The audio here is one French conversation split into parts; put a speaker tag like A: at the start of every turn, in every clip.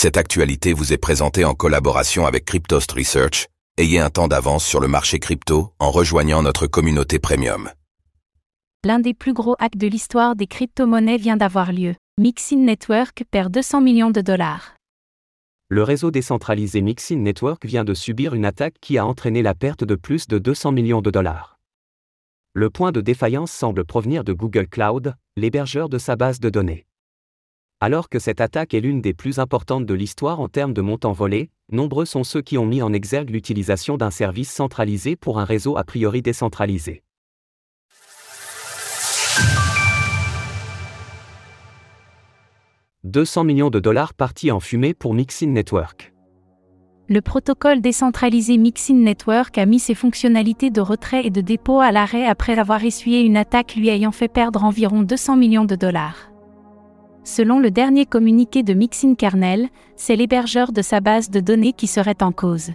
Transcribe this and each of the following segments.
A: Cette actualité vous est présentée en collaboration avec Cryptost Research. Ayez un temps d'avance sur le marché crypto en rejoignant notre communauté premium.
B: L'un des plus gros hacks de l'histoire des crypto-monnaies vient d'avoir lieu. Mixin Network perd 200 millions de dollars.
C: Le réseau décentralisé Mixin Network vient de subir une attaque qui a entraîné la perte de plus de 200 millions de dollars. Le point de défaillance semble provenir de Google Cloud, l'hébergeur de sa base de données. Alors que cette attaque est l'une des plus importantes de l'histoire en termes de montants volés, nombreux sont ceux qui ont mis en exergue l'utilisation d'un service centralisé pour un réseau a priori décentralisé. « 200 millions de dollars partis en fumée pour Mixin Network.
B: Le protocole décentralisé Mixin Network a mis ses fonctionnalités de retrait et de dépôt à l'arrêt après avoir essuyé une attaque lui ayant fait perdre environ 200 millions de dollars. Selon le dernier communiqué de Mixin Kernel, c'est l'hébergeur de sa base de données qui serait en cause.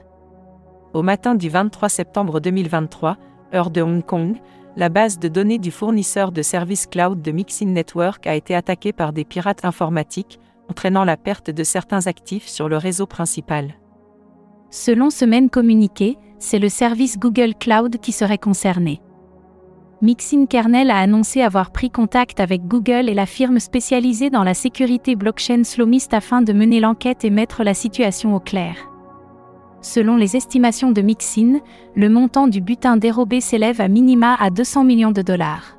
D: Au matin du 23 septembre 2023, heure de Hong Kong, la base de données du fournisseur de services cloud de Mixin Network a été attaquée par des pirates informatiques, entraînant la perte de certains actifs sur le réseau principal.
B: Selon ce même communiqué, c'est le service Google Cloud qui serait concerné. Mixin Kernel a annoncé avoir pris contact avec Google et la firme spécialisée dans la sécurité blockchain Slowmist afin de mener l'enquête et mettre la situation au clair. Selon les estimations de Mixin, le montant du butin dérobé s'élève à minima à 200 millions de dollars.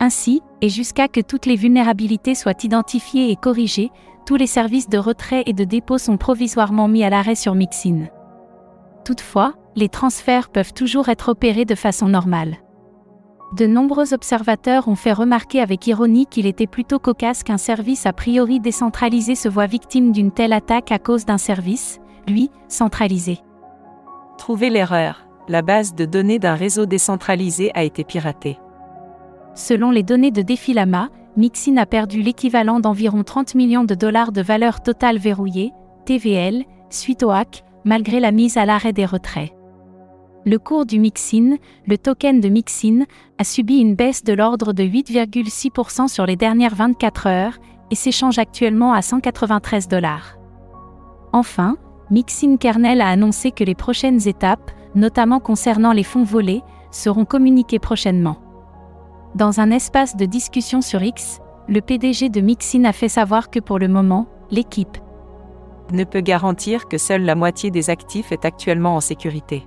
B: Ainsi, et jusqu'à que toutes les vulnérabilités soient identifiées et corrigées, tous les services de retrait et de dépôt sont provisoirement mis à l'arrêt sur Mixin. Toutefois, les transferts peuvent toujours être opérés de façon normale. De nombreux observateurs ont fait remarquer avec ironie qu'il était plutôt cocasse qu'un service a priori décentralisé se voit victime d'une telle attaque à cause d'un service, lui, centralisé.
D: Trouvez l'erreur. La base de données d'un réseau décentralisé a été piratée.
B: Selon les données de Defilama, Mixin a perdu l'équivalent d'environ 30 millions de dollars de valeur totale verrouillée, TVL, suite au hack, malgré la mise à l'arrêt des retraits. Le cours du Mixin, le token de Mixin, a subi une baisse de l'ordre de 8,6% sur les dernières 24 heures et s'échange actuellement à 193 dollars. Enfin, Mixin Kernel a annoncé que les prochaines étapes, notamment concernant les fonds volés, seront communiquées prochainement. Dans un espace de discussion sur X, le PDG de Mixin a fait savoir que pour le moment, l'équipe
D: ne peut garantir que seule la moitié des actifs est actuellement en sécurité.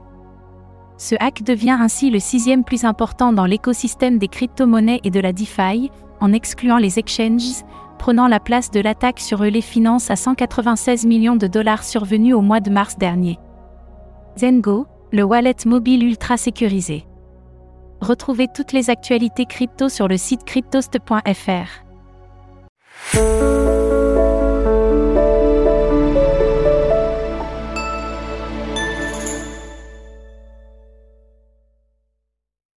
B: Ce hack devient ainsi le sixième plus important dans l'écosystème des crypto-monnaies et de la DeFi, en excluant les exchanges, prenant la place de l'attaque sur les finances à 196 millions de dollars survenus au mois de mars dernier. Zengo, le wallet mobile ultra sécurisé. Retrouvez toutes les actualités crypto sur le site cryptost.fr.